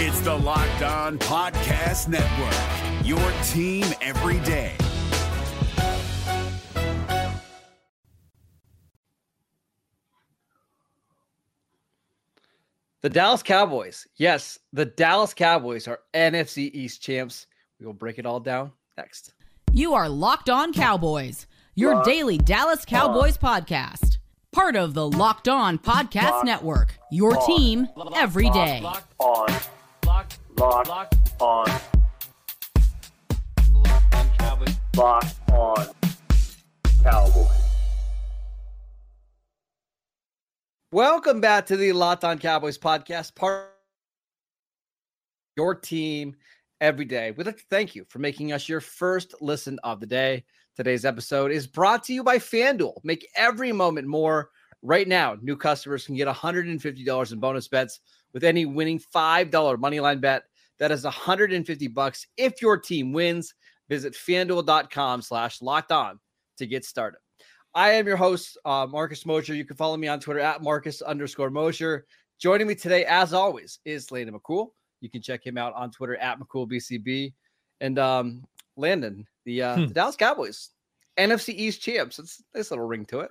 It's the Locked On Podcast Network, your team every day. The Dallas Cowboys. Yes, the Dallas Cowboys are NFC East champs. We will break it all down next. You are Locked On Cowboys, your daily Dallas Cowboys podcast. Part of the Locked On Podcast Network, your team every day. on, Locked, lock locked, on, locked on Cowboys. lock on, Cowboys. Welcome back to the Locked On Cowboys podcast. Part your team every day. We'd like to thank you for making us your first listen of the day. Today's episode is brought to you by FanDuel. Make every moment more. Right now, new customers can get $150 in bonus bets with any winning $5 moneyline bet. That is 150 bucks if your team wins. Visit fanduel.com slash locked on to get started. I am your host, uh, Marcus Mosher. You can follow me on Twitter at Marcus underscore Mosher. Joining me today, as always, is Landon McCool. You can check him out on Twitter at McCoolBCB. And um, Landon, the, uh, Hmm. the Dallas Cowboys, NFC East champs. It's a nice little ring to it.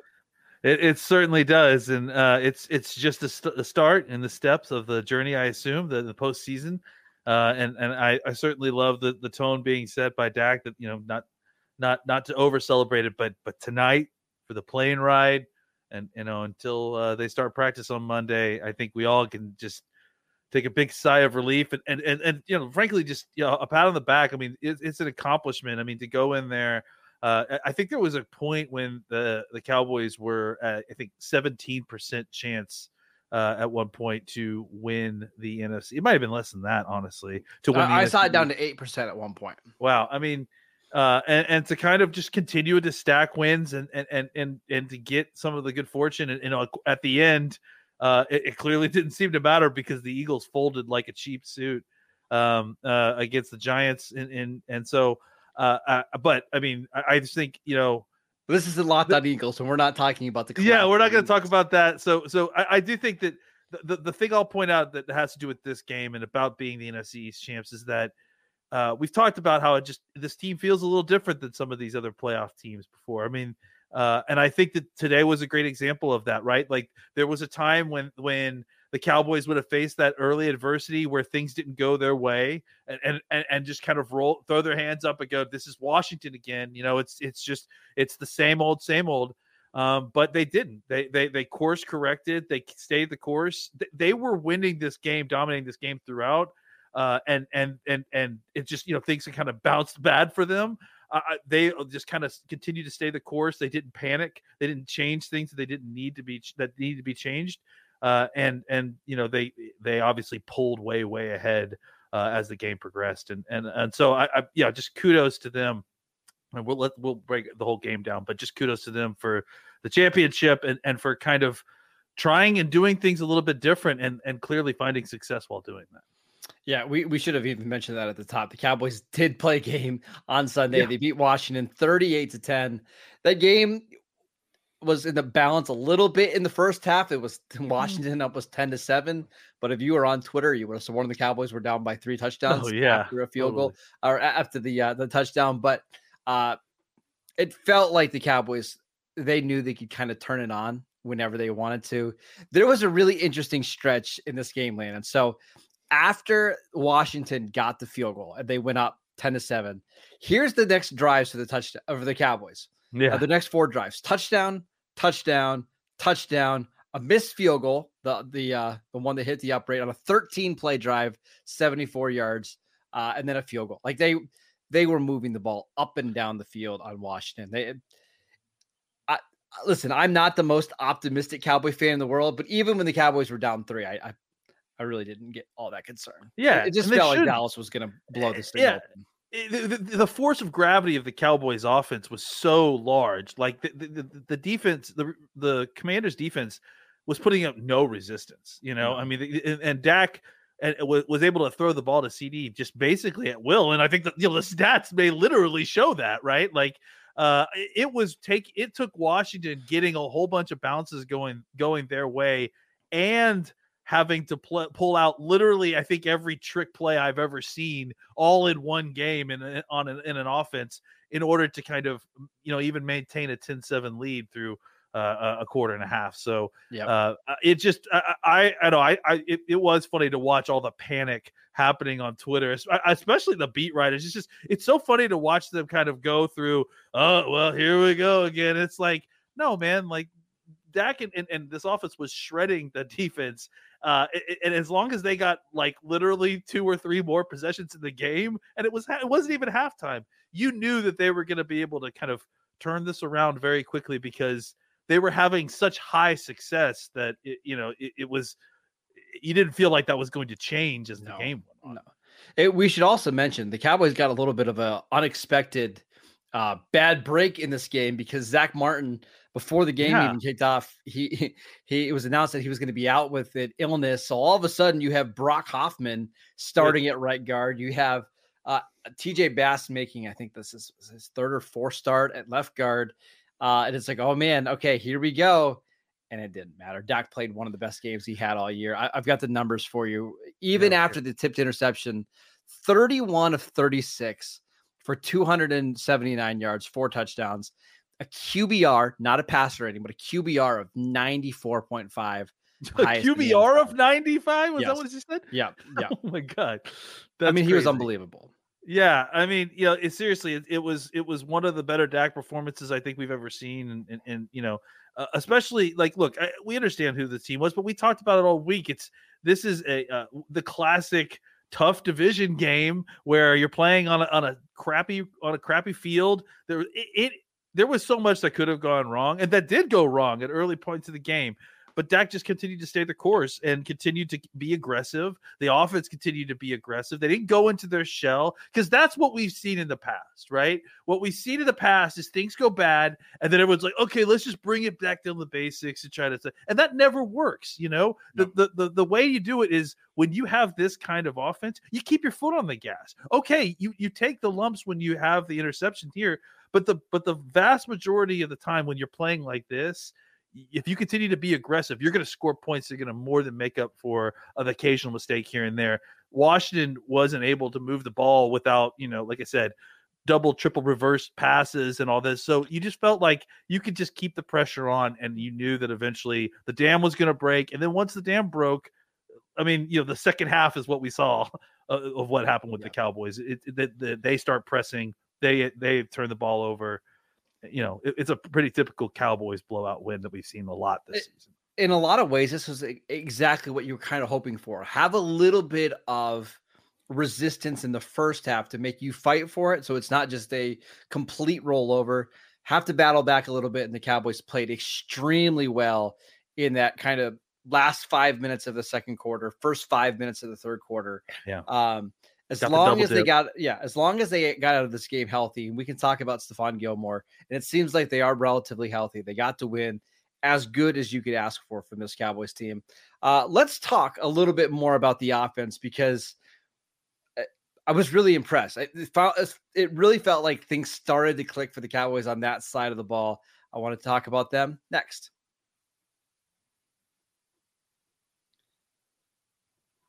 It, it certainly does, and uh, it's it's just a, st- start in the steps of the journey. I assume the, the postseason, uh, and and I, I certainly love the the tone being set by Dak that you know not not not to over celebrate it, but but tonight for the plane ride, and you know until uh, they start practice on Monday, I think we all can just take a big sigh of relief and and and, and you know frankly just you know a pat on the back. I mean it, it's an accomplishment. I mean to go in there. Uh, I- think there was a point when the the Cowboys were at, I think seventeen percent chance uh, at one point to win the NFC. It might have been less than that, honestly. To win, the I, I saw it down to 8% at one point. Wow, I mean, uh, and, and to kind of just continue to stack wins and and and and, and to get some of the good fortune, and know, at the end, uh, it, it clearly didn't seem to matter because the Eagles folded like a cheap suit um, uh, against the Giants, and and and so, uh, uh, but I mean, I, I just think you know. This is the Locked On Eagles, and we're not talking about the Yeah, we're not going to talk about that. So, so I, I do think that the, the the thing I'll point out that has to do with this game and about being the NFC East champs is that uh, we've talked about how it just this team feels a little different than some of these other playoff teams before. I mean, uh, and I think that today was a great example of that. Right, like there was a time when when the Cowboys would have faced that early adversity where things didn't go their way and and and, just kind of roll throw their hands up and go, "This is Washington again." You know, it's it's just it's the same old, same old. Um, but they didn't. They they they course corrected. They stayed the course. Th- They were winning this game, dominating this game throughout. Uh, and and and and it just you know things kind of bounced bad for them. Uh, they just kind of continued to stay the course. They didn't panic. They didn't change things that they didn't need to be that needed to be changed. Uh, and and you know they they obviously pulled way way ahead uh, as the game progressed. And and and so I, I yeah just kudos to them and we'll let we'll break the whole game down but just kudos to them for the championship and, and for kind of trying and doing things a little bit different and and clearly finding success while doing that Yeah, we, we should have even mentioned that at the top. The Cowboys did play a game on Sunday. Yeah. They beat Washington 38 to 10. That game was in the balance a little bit in the first half. It was Washington up was 10 to 7. But if you were on Twitter, you would have sworn the Cowboys were down by three touchdowns Oh, yeah, after a field goal or after the uh, the touchdown. But uh it felt like the Cowboys they knew they could kind of turn it on whenever they wanted to. There was a really interesting stretch in this game, Landon. So after Washington got the field goal and they went up 10 to 7, here's the next drives for the touchdown of the Cowboys. Yeah Uh, the next four drives: touchdown, touchdown, touchdown, a missed field goal, the the uh the one that hit the upright on a 13 play drive, 74 yards, uh, and then a field goal. Like they they were moving the ball up and down the field on Washington. They I listen, I'm not the most optimistic Cowboy fan in the world, but even when the Cowboys were down three, I I, I really didn't get all that concerned. Yeah, it, it just felt like. Dallas was gonna blow this thing Yeah. open. It- the, the, the force of gravity of the Cowboys offense was so large. Like the, the, the, the defense, the the Commanders defense was putting up no resistance. You know, I mean, and, and Dak and was, able to throw the ball to CeeDee just basically at will. And I think that you know the stats may literally show that, right? Like uh it, it was take it took Washington getting a whole bunch of bounces going going their way and having to pl- pull out literally, I think every trick play I've ever seen all in one game in on an, in an offense in order to kind of you know even maintain a 10-7 lead through uh, a quarter and a half. So Yep. uh, it just I I, I know I, I it, it was funny to watch all the panic happening on Twitter, especially the beat writers. It's just it's so funny to watch them kind of go through. Oh well, here we go again. It's like no man, like Dak and, and, and this offense was shredding the defense. Uh, and as long as they got like literally two or three more possessions in the game, and it was it wasn't even halftime, you knew that they were going to be able to kind of turn this around very quickly because they were having such high success that it, you know it, it was you didn't feel like that was going to change as No, the game went on. No. It, we should also mention the Cowboys got a little bit of a unexpected uh, bad break in this game because Zach Martin, before the game Yeah. even kicked off, he, he it was announced that he was going to be out with an illness. So all of a sudden, you have Brock Hoffman starting at right guard. You have uh, TJ Bass making, I think this is his third or fourth start at left guard. Uh, and it's like, oh man, okay, here we go. And it didn't matter. Dak played one of the best games he had all year. I, I've got the numbers for you. Even Yeah, after the tipped interception, 31 of 36 for 279 yards, four touchdowns, a QBR, not a passer rating, but a QBR of 94.5. A highest in the QBR of 95? Was Yes. that what you said? Yeah, yeah. Oh my god. I That's mean, he was unbelievable. Yeah, I mean, you know, it seriously, it, it was it was one of the better Dak performances I think we've ever seen, and and, and you know, uh, especially like, look, I, we understand who the team was, but we talked about it all week. It's this is a uh, the classic tough division game where you're playing on a, on a crappy on a crappy field. There it, it there was so much that could have gone wrong, and that did go wrong at early points of the game. But Dak just continued to stay the course and continued to be aggressive. The offense continued to be aggressive. They didn't go into their shell because that's what we've seen in the past, right? What we've seen in the past is things go bad, and then everyone's like, "Okay, let's just bring it back down to the basics and try to." say And that never works, you know. The, the the the way you do it is when you have this kind of offense, you keep your foot on the gas. Okay, you you take the lumps when you have the interception here, but the but the vast majority of the time when you're playing like this if you continue to be aggressive, you're going to score points. You're going to more than make up for an occasional mistake here and there. Washington wasn't able to move the ball without, you know, like I said, double, triple reverse passes and all this. So you just felt like you could just keep the pressure on, and you knew that eventually the dam was going to break. And then once the dam broke, I mean, you know, the second half is what we saw of, of what happened with the Cowboys. It, it, the, the, they start pressing. They they turn the ball over you know, it- it's a pretty typical Cowboys blowout win that we've seen a lot this It- season. in a lot of ways, this was exactly what you were kind of hoping for. Have a little bit of resistance in the first half to make you fight for it. So it's not just a complete rollover. Have to battle back a little bit. And the Cowboys played extremely well in that kind of last five minutes of the second quarter, first five minutes of the third quarter. Yeah. Um, as Got long double as they got, yeah, as long as they got out of this game healthy, we can talk about Stephon Gilmore. And it seems like they are relatively healthy. They got to win as good as you could ask for from this Cowboys team. Uh, let's talk a little bit more about the offense because I- I was really impressed. I- It, felt, it really felt like things started to click for the Cowboys on that side of the ball. I want to talk about them next.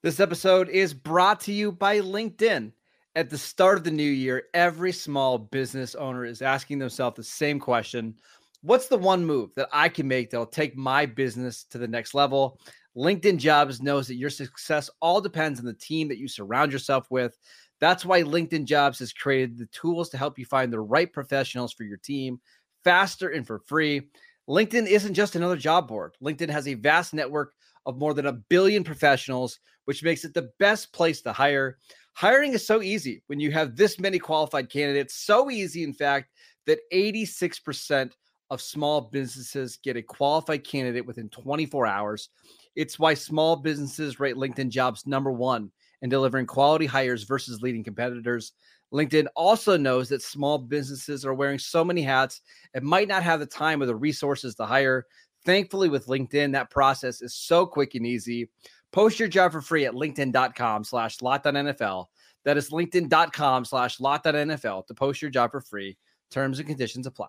This episode is brought to you by LinkedIn. At the start of the new year, every small business owner is asking themselves the same question What's the one move that I can make that'll take my business to the next level? LinkedIn Jobs knows that your success all depends on the team that you surround yourself with. That's why LinkedIn Jobs has created the tools to help you find the right professionals for your team faster and for free. LinkedIn isn't just another job board. LinkedIn has a vast network of more than a billion professionals, which makes it the best place to hire. Hiring is so easy when you have this many qualified candidates. So easy, in fact, that 86% of small businesses get a qualified candidate within 24 hours. It's why small businesses rate LinkedIn jobs number one in delivering quality hires versus leading competitors. LinkedIn also knows that small businesses are wearing so many hats and might not have the time or the resources to hire. Thankfully, with LinkedIn, that process is so quick and easy. Post your job for free at LinkedIn.com slash NFL. That is LinkedIn.com slash NFL to post your job for free. Terms and conditions apply.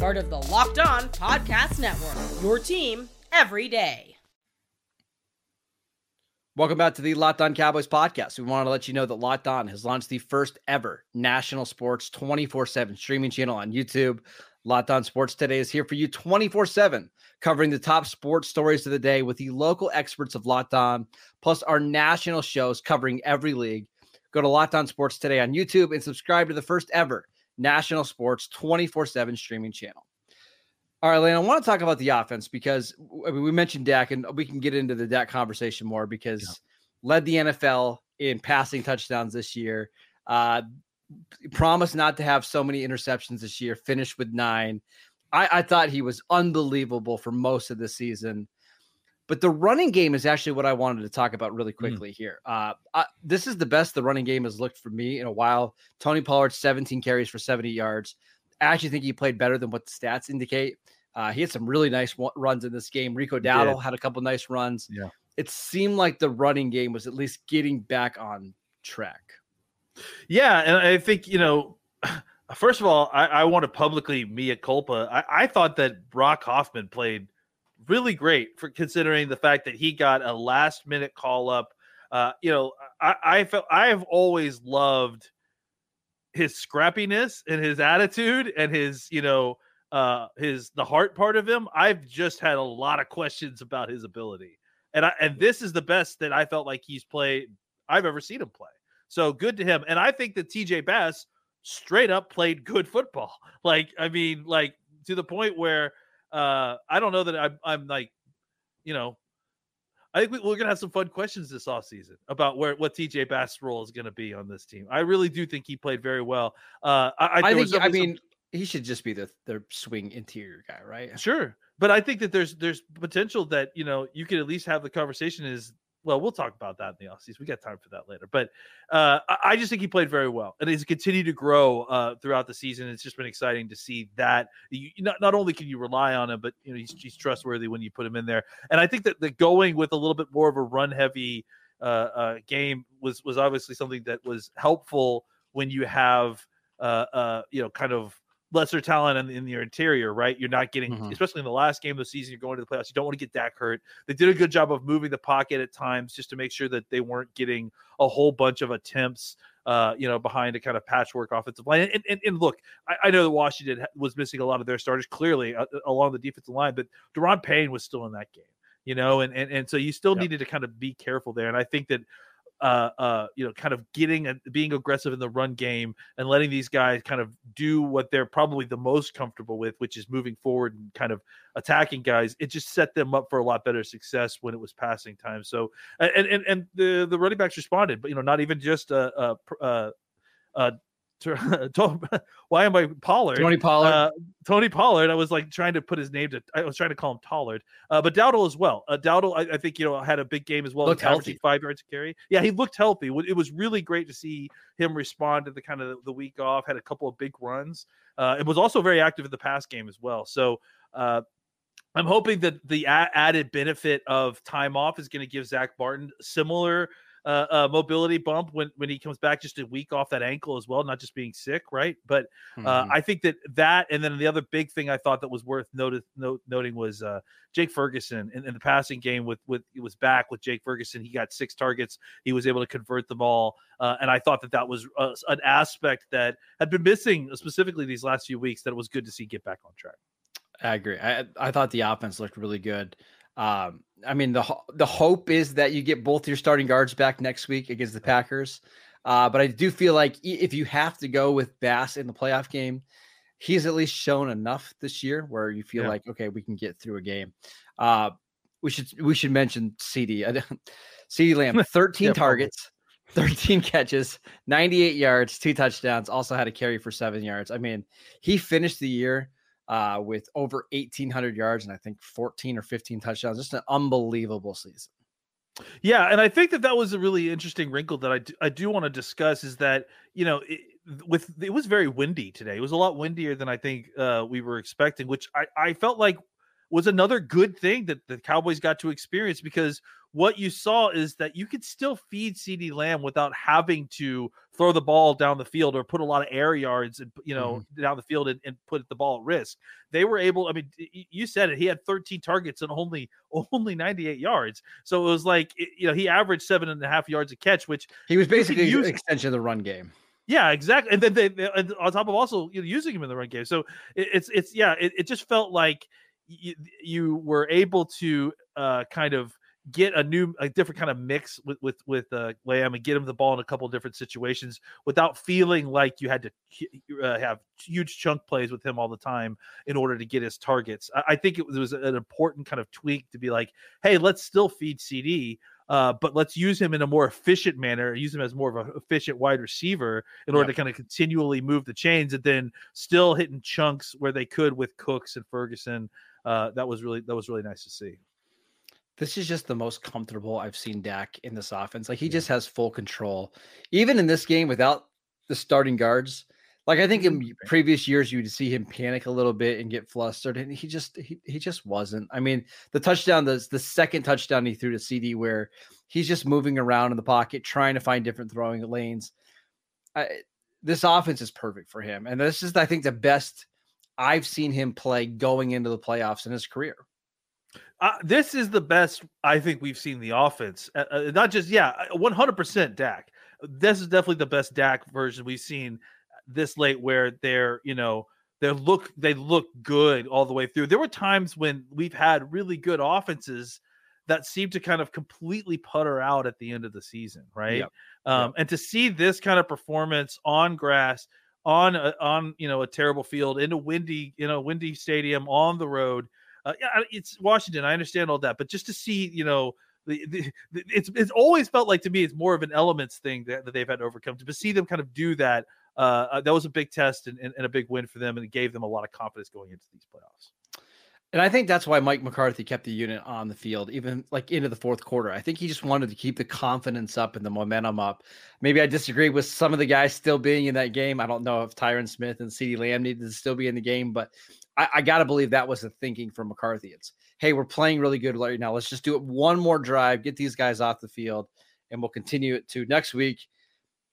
part of the Locked On Podcast Network. Your team every day. Welcome back to the Locked On Cowboys podcast. We want to let you know that Locked On has launched the first ever national sports 24 7 streaming channel on YouTube. Locked On Sports Today is here for you 24 7, covering the top sports stories of the day with the local experts of Locked On, plus our national shows covering every league. Go to Locked On Sports Today on YouTube and subscribe to the first ever national sports 24 7 streaming channel. All right, Lane, I want to talk about the offense because I mean, we mentioned Dak, and we can get into the Dak conversation more because yeah. led the NFL in passing touchdowns this year. Uh, promised not to have so many interceptions this year, finished with nine. I, I thought he was unbelievable for most of the season. But the running game is actually what I wanted to talk about really mm. quickly mm. here. Uh, I, this is the best the running game has looked for me in a while. Tony Pollard, 17 carries for 70 yards. I actually think he played better than what the stats indicate. Uh, he had some really nice runs in this game. Rico Dowdle had a couple nice runs. Yeah. It seemed like the running game was at least getting back on track. Yeah. And I think, you know, first of all, I, I want to publicly mea culpa. I, I thought that Brock Hoffman played – really great for considering the fact that he got a last minute call up. Uh, you know, I, I felt I have always loved his scrappiness and his attitude and his, you know, uh, his the heart part of him. I've just had a lot of questions about his ability, and I and this is the best that I felt like he's played I've ever seen him play. So good to him, and I think that T.J. Bass straight up played good football. Like I mean, like to the point where uh, I don't know that I'm, I'm like, you know, I think we're gonna have some fun questions this offseason about where what TJ Bass' role is gonna be on this team. I really do think he played very well. Uh, I, I, I think I mean some... he should just be the the swing interior guy, right? Sure, but I think that there's there's potential that you know you could at least have the conversation is well, we'll talk about that in the offseason. We got time for that later. But uh, I just think he played very well, and he's continued to grow uh, throughout the season. It's just been exciting to see that. You, not not only can you rely on him, but you know he's, he's trustworthy when you put him in there. And I think that the going with a little bit more of a run heavy uh, uh, game was was obviously something that was helpful when you have uh, uh, you know kind of lesser talent in, in your interior, right? You're not getting, mm-hmm. especially in the last game of the season, you're going to the playoffs. You don't want to get Dak hurt. They did a good job of moving the pocket at times just to make sure that they weren't getting a whole bunch of attempts, uh, you know, behind a kind of patchwork offensive line. And, and, and look, I, I, know that Washington was missing a lot of their starters clearly uh, along the defensive line, but Daron Payne was still in that game you know, and and, and so you still yep. needed to kind of be careful there. And I think that uh, uh, you know, kind of getting a, being aggressive in the run game and letting these guys kind of do what they're probably the most comfortable with, which is moving forward and kind of attacking guys. It just set them up for a lot better success when it was passing time. So, and and and the the running backs responded, but you know, not even just uh, uh, uh, uh why am I Pollard? Tony Pollard. Uh, Tony Pollard. I was like trying to put his name to. I was trying to call him Tollard, uh, but Dowdle as well. Uh, Dowdle, I, I, think you know had a big game as well. Looked healthy. Five yards to carry. Yeah, he looked healthy. It was really great to see him respond to the kind of the week off. Had a couple of big runs. Uh, it was also very active in the pass game as well. So. Uh, I'm hoping that the a- added benefit of time off is going to give Zach Martin similar uh, uh, mobility bump when when he comes back just a week off that ankle as well, not just being sick, right? But uh, mm-hmm. I think that that and then the other big thing I thought that was worth notice, note, noting was uh, Jake Ferguson in, in, the passing game with with he was back with Jake Ferguson. He got six targets. He was able to convert them all, uh, and I thought that that was uh, an aspect that had been missing specifically these last few weeks. That it was good to see get back on track. I agree. I, I thought the offense looked really good. Um, I mean, the the hope is that you get both your starting guards back next week against the Packers. Uh, but I do feel like if you have to go with Bass in the playoff game, he's at least shown enough this year where you feel yeah. like okay, we can get through a game. Uh, we should we should mention CeeDee. CeeDee Lamb, 13 yeah, targets, 13 catches, 98 yards, two touchdowns. Also had a carry for seven yards. I mean, he finished the year uh, with over 1,800 yards and I think 14 or 15 touchdowns. Just an unbelievable season. Yeah, and I think that that was a really interesting wrinkle that I do, I do want to discuss is that you know it, with it was very windy today. It was a lot windier than I think uh, we were expecting, which I I felt like was another good thing that the Cowboys got to experience because what you saw is that you could still feed CeeDee Lamb without having to throw the ball down the field or put a lot of air yards and you know mm-hmm. down the field and, and, put the ball at risk. They were able. I mean, you said it. He had 13 targets and only only 98 yards. So it was like you know he averaged seven and a half yards a catch, which he was basically an extension of the run game. Yeah, exactly. And then they, they and on top of also you know, using him in the run game. So it, it's it's yeah, it, it just felt like you, you were able to uh, kind of get a new a different kind of mix with with with uh, Lamb and get him the ball in a couple different situations without feeling like you had to uh, have huge chunk plays with him all the time in order to get his targets. I, I think it was, it was, an important kind of tweak to be like, hey, let's still feed CeeDee. Uh, but let's use him in a more efficient manner, use him as more of an efficient wide receiver in order to kind of continually move the chains and then still hitting chunks where they could with Cooks and Ferguson. Uh, that was really that was really nice to see. This is just the most comfortable I've seen Dak in this offense. Like he yeah. just has full control. Even in this game without the starting guards, like I think mm-hmm. in previous years you would see him panic a little bit and get flustered, and he just he, he just wasn't. I mean, the touchdown, the the second touchdown he threw to CeeDee, where he's just moving around in the pocket, trying to find different throwing lanes. I, this offense is perfect for him, and this is I think the best I've seen him play going into the playoffs in his career. Uh, this is the best I think we've seen the offense. Uh, uh, not just yeah, uh, one hundred percent Dak. This is definitely the best Dak version we've seen this late, where they're you know they look they look good all the way through. There were times when we've had really good offenses that seem to kind of completely putter out at the end of the season, right? Yep. Um, yep. And to see this kind of performance on grass, on a, on you know a terrible field in a windy you know windy stadium on the road uh, yeah, it's Washington. I understand all that, but just to see, you know, the, the, the, it's it's always felt like to me it's more of an elements thing that, that they've had to overcome. To see them kind of do that, uh, uh, that was a big test and, and, and, a big win for them, and it gave them a lot of confidence going into these playoffs. And I think that's why Mike McCarthy kept the unit on the field, even like into the fourth quarter. I think he just wanted to keep the confidence up and the momentum up. Maybe I disagree with some of the guys still being in that game. I don't know if Tyron Smith and CeeDee Lamb needed to still be in the game, but I, I got to believe that was the thinking from McCarthy. It's, hey, we're playing really good right now. Let's just do it one more drive, get these guys off the field, and we'll continue it to next week,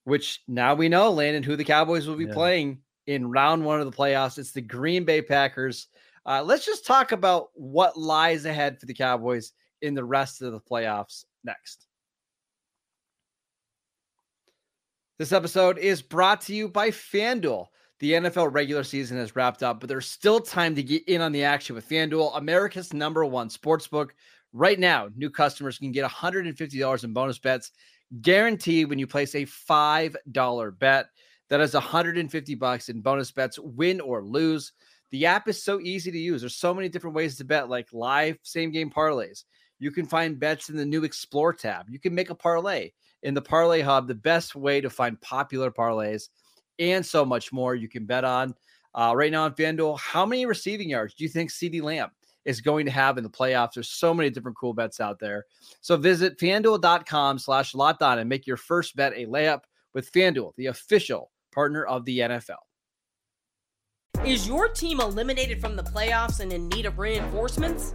which now we know, Landon, who the Cowboys will be yeah. playing in round one of the playoffs. It's the Green Bay Packers. Uh, let's just talk about what lies ahead for the Cowboys in the rest of the playoffs next. This episode is brought to you by FanDuel. The NFL regular season has wrapped up, but there's still time to get in on the action with FanDuel, America's number one sportsbook. Right now, new customers can get $150 in bonus bets guaranteed when you place a $5 bet. That is 150 bucks in bonus bets, win or lose. The app is so easy to use. There's so many different ways to bet, like live same game parlays. You can find bets in the new Explore tab. You can make a parlay in the Parlay Hub, the best way to find popular parlays and so much more you can bet on. Uh, right now on FanDuel, how many receiving yards do you think CeeDee Lamb is going to have in the playoffs? There's so many different cool bets out there. So visit fanduel.com slash locked and make your first bet a layup with FanDuel, the official partner of the NFL. Is your team eliminated from the playoffs and in need of reinforcements?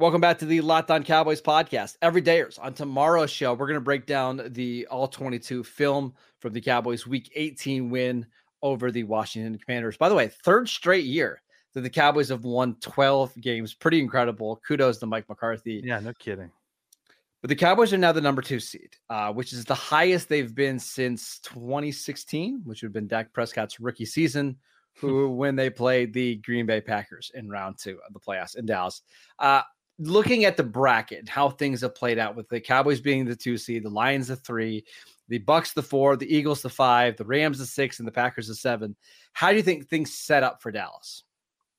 Welcome back to the Locked On Cowboys podcast. Every dayers on tomorrow's show, we're going to break down the All 22 film from the Cowboys' Week 18 win over the Washington Commanders. By the way, third straight year that the Cowboys have won 12 games. Pretty incredible. Kudos to Mike McCarthy. Yeah, no kidding. But the Cowboys are now the number two seed, uh, which is the highest they've been since 2016, which would have been Dak Prescott's rookie season. who when they played the Green Bay Packers in round two of the playoffs in Dallas. Uh, looking at the bracket, how things have played out with the Cowboys being the two seed, the Lions the three, the Bucks the four, the Eagles the five, the Rams the six, and the Packers the seven. How do you think things set up for Dallas?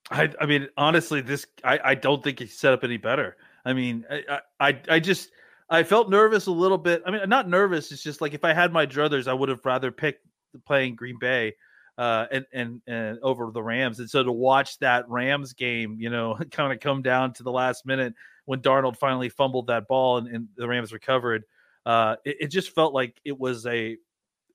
I, I mean, honestly, this I, I don't think he set up any better. I mean, I, I I just I felt nervous a little bit. I mean, not nervous. It's just like if I had my druthers, I would have rather picked playing Green Bay uh, and, and and over the Rams. And so to watch that Rams game, you know, kind of come down to the last minute when Darnold finally fumbled that ball and, and the Rams recovered, uh, it, it, just felt like it was a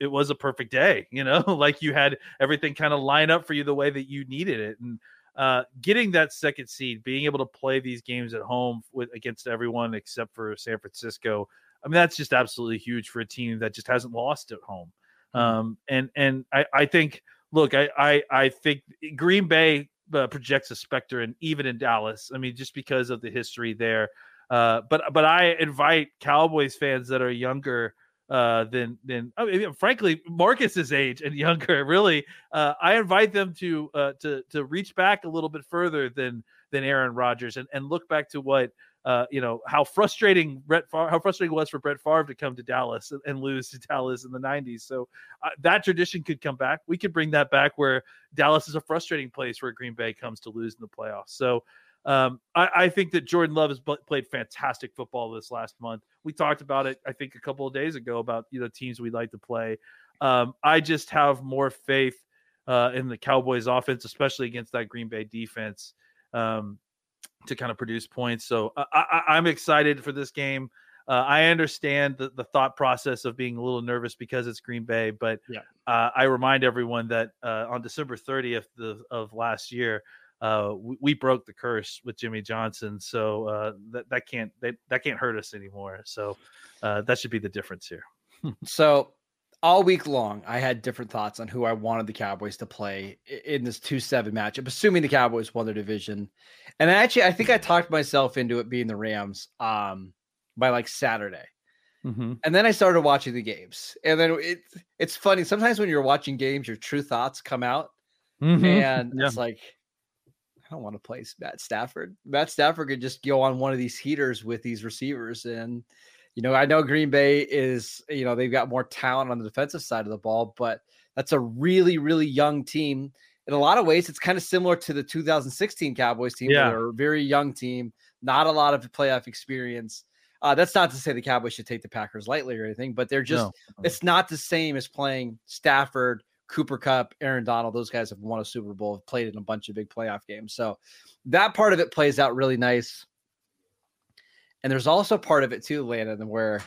it was a perfect day. You know, like you had everything kind of line up for you the way that you needed it, and uh, getting that second seed, being able to play these games at home with against everyone except for San Francisco. I mean, that's just absolutely huge for a team that just hasn't lost at home. Mm-hmm. Um, and and I, I think look, I I, I think Green Bay uh, projects a specter, and even in Dallas, I mean, just because of the history there. Uh, but but I invite Cowboys fans that are younger uh, than than I mean, frankly Marcus's age and younger. Really, uh, I invite them to uh, to to reach back a little bit further than than Aaron Rodgers and and look back to what uh, you know how frustrating Brett Favre, how frustrating it was for Brett Favre to come to Dallas and, lose to Dallas in the '90s. So uh, that tradition could come back. We could bring that back where Dallas is a frustrating place where Green Bay comes to lose in the playoffs. So um, I, I, think that Jordan Love has played fantastic football this last month. We talked about it, I think, a couple of days ago about you know teams we'd like to play. Um, I just have more faith uh, in the Cowboys' offense, especially against that Green Bay defense. Um, to kind of produce points. So I, am excited for this game. Uh, I understand the, the thought process of being a little nervous because it's Green Bay, but yeah. uh, I remind everyone that uh, on December 30th of, of last year, uh, we, we, broke the curse with Jimmy Johnson, so uh, that that can't that, that can't hurt us anymore. So uh, that should be the difference here. so all week long, I had different thoughts on who I wanted the Cowboys to play in this 2 7 matchup, assuming the Cowboys won their division. And actually, I think I talked myself into it being the Rams um, by like Saturday. Mm-hmm. And then I started watching the games. And then it, it's funny. Sometimes when you're watching games, your true thoughts come out. Mm-hmm. And yeah. it's like, I don't want to play Matt Stafford. Matt Stafford could just go on one of these heaters with these receivers and you know, I know Green Bay is, you know, they've got more talent on the defensive side of the ball, but that's a really, really young team. In a lot of ways, it's kind of similar to the 2016 Cowboys team. Yeah. They're a very young team, not a lot of playoff experience. Uh, that's not to say the Cowboys should take the Packers lightly or anything, but they're just, no. it's not the same as playing Stafford, Cooper Kupp, Aaron Donald. Those guys have won a Super Bowl, have played in a bunch of big playoff games. So that part of it plays out really nice. And there's also part of it too, Landon, where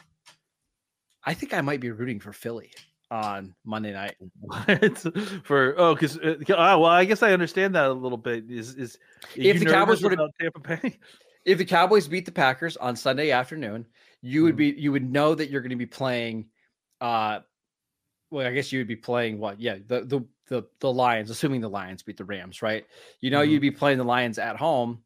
I think I might be rooting for Philly on Monday night. for oh, because uh, well, I guess I understand that a little bit. Is is if the Cowboys were to, Tampa Bay? If the Cowboys beat the Packers on Sunday afternoon, you would mm-hmm. be you would know that you're going to be playing. uh Well, I guess you would be playing what? Yeah, the the the the Lions, assuming the Lions beat the Rams, right? You know, mm-hmm. you'd be playing the Lions at home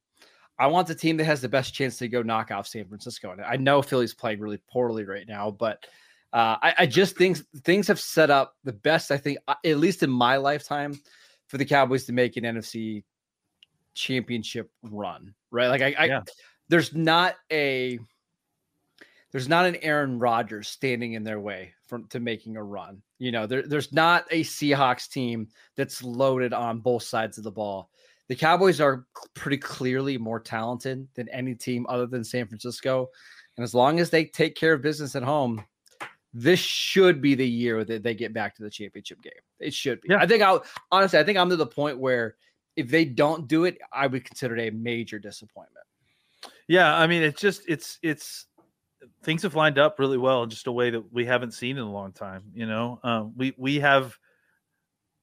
I want the team that has the best chance to go knock off San Francisco. And I know Philly's playing really poorly right now, but uh, I, I, just think things have set up the best, I think, uh, at least in my lifetime, for the Cowboys to make an NFC championship run, right? Like, I, yeah. I there's not a there's not an Aaron Rodgers standing in their way from to making a run. You know, there, there's not a Seahawks team that's loaded on both sides of the ball the Cowboys are pretty clearly more talented than any team other than San Francisco. And as long as they take care of business at home, this should be the year that they get back to the championship game. It should be. Yeah. I think I'll honestly, I think I'm to the point where if they don't do it, I would consider it a major disappointment. Yeah, I mean, it's just it's it's things have lined up really well in just a way that we haven't seen in a long time. You know, um, we we have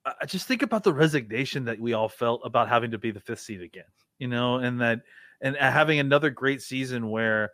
I just think about the resignation that we all felt about having to be the fifth seed again, you know, and that and having another great season where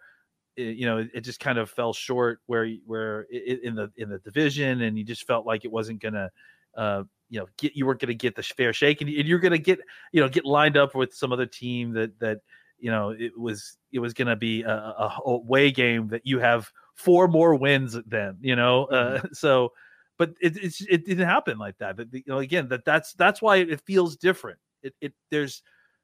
it, you know it, it, just kind of fell short where where it, in the in the division and you just felt like it wasn't gonna uh, you know get you weren't gonna get the fair shake and you're gonna get you know get lined up with some other team that that you know it was it was gonna be a, a, a way game that you have four more wins than you know uh, mm-hmm. so but it it's, it didn't happen like that. But you know, again, that that's that's why it feels different. It it there's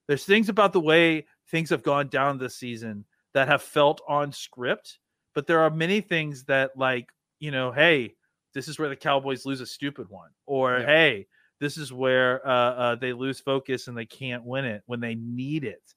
there's things about the way things have gone down this season that have felt on script, but there are many things that like you know, hey, this is where the Cowboys lose a stupid one, or Yeah. hey, this is where uh, uh, they lose focus and they can't win it when they need it,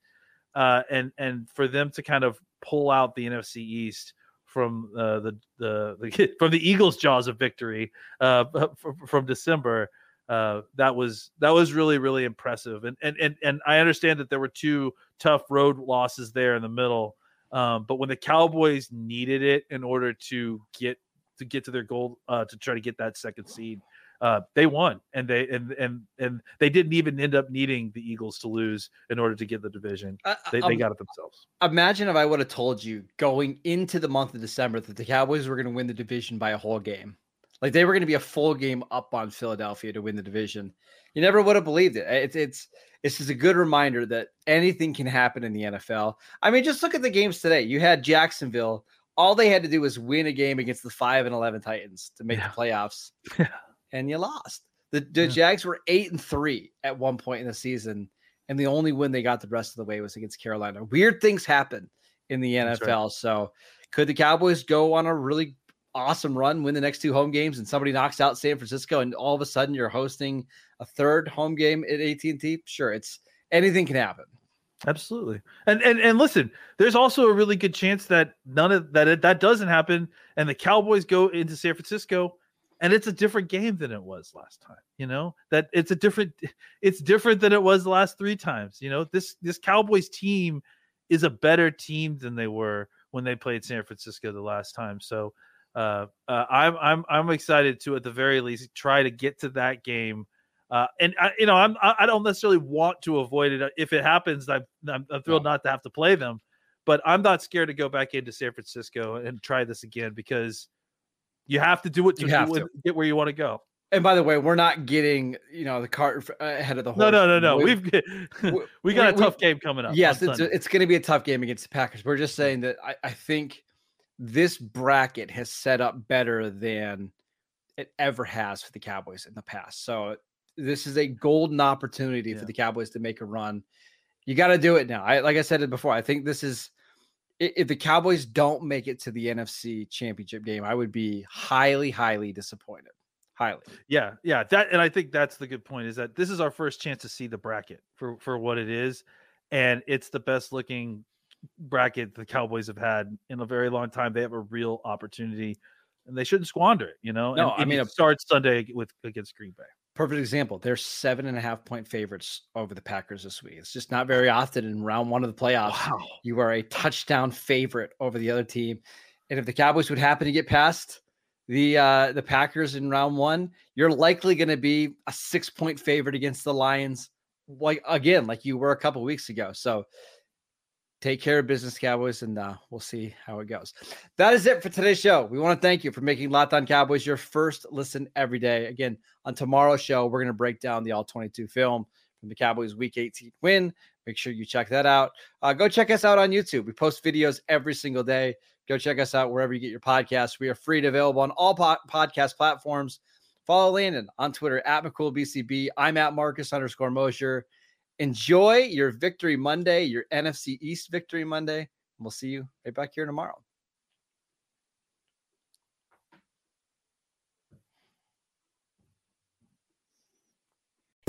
uh, and and for them to kind of pull out the NFC East from uh, the, the the from the Eagles' jaws of victory uh, from, from December. Uh, that was that was really really impressive, and and and and I understand that there were two tough road losses there in the middle, um, but when the Cowboys needed it in order to get to get to their goal uh, to try to get that second seed, uh, they won, and they and and and they didn't even end up needing the Eagles to lose in order to get the division. They, they got it themselves. imagine if I would have told you going into the month of December that the Cowboys were going to win the division by a whole game. Like they were going to be a full game up on Philadelphia to win the division. You never would have believed it. It's it's it's just a good reminder that anything can happen in the NFL. I mean, just look at the games today. You had Jacksonville. All they had to do was win a game against the five and eleven Titans to make Yeah. the playoffs, Yeah. And you lost. The the Yeah. Jags were eight and three at one point in the season, and the only win they got the rest of the way was against Carolina. Weird things happen in the That's right. NFL. So, could the Cowboys go on a really awesome run, win the next two home games, and somebody knocks out San Francisco, and all of a sudden you're hosting a third home game at AT and T? Sure, it's anything can happen. Absolutely. And and and listen, there's also a really good chance that none of that that doesn't happen and the Cowboys go into San Francisco and it's a different game than it was last time, you know? That it's a different it's different than it was the last 3 times, you know? This this Cowboys team is a better team than they were when they played San Francisco the last time. So uh, uh, I'm I'm I'm excited to at the very least try to get to that game uh, and I, you know, I'm I I don't necessarily want to avoid it. If it happens, I'm I'm, I'm thrilled not to have to play them, but I'm not scared to go back into San Francisco and try this again because you have to do it to, You have do it- to. get where you want to go. And by the way, we're not getting you know the cart uh, ahead of the horse. No, no, no, no. We- We've we- we got a tough game coming up. Yes, it's, Sunday. it's going to be a tough game against the Packers. We're just saying that I, I think this bracket has set up better than it ever has for the Cowboys in the past. So this is a golden opportunity Yeah. for the Cowboys to make a run. You got to do it now. I like I said it before. I think this is if the Cowboys don't make it to the NFC Championship game, I would be highly, highly disappointed. Highly. Yeah, yeah. That and I think that's the good point is that this is our first chance to see the bracket for for what it is, and it's the best looking bracket the Cowboys have had in a very long time. They have a real opportunity, and they shouldn't squander it. You know. No, And I it mean, a- starts Sunday with against Green Bay. Perfect example. They're seven and a half point favorites over the Packers this week. It's just not very often in round one of the playoffs. You are a touchdown favorite over the other team. And if the Cowboys would happen to get past the uh the Packers in round one, you're likely going to be a six point favorite against the Lions. Like again, like you were a couple weeks ago. So take care of business, Cowboys, and uh, we'll see how it goes. That is it for today's show. We want to thank you for making Locked On Cowboys your first listen every day. Again, on tomorrow's show, we're going to break down the All 22 film from the Cowboys Week 18 win. Make sure you check that out. Uh, go check us out on YouTube. We post videos every single day. Go check us out wherever you get your podcasts. We are free and available on all po- podcast platforms. Follow Landon on Twitter at McCoolBCB. I'm at Marcus underscore Mosher. Enjoy your Victory Monday, your NFC East Victory Monday. We'll see you right back here tomorrow.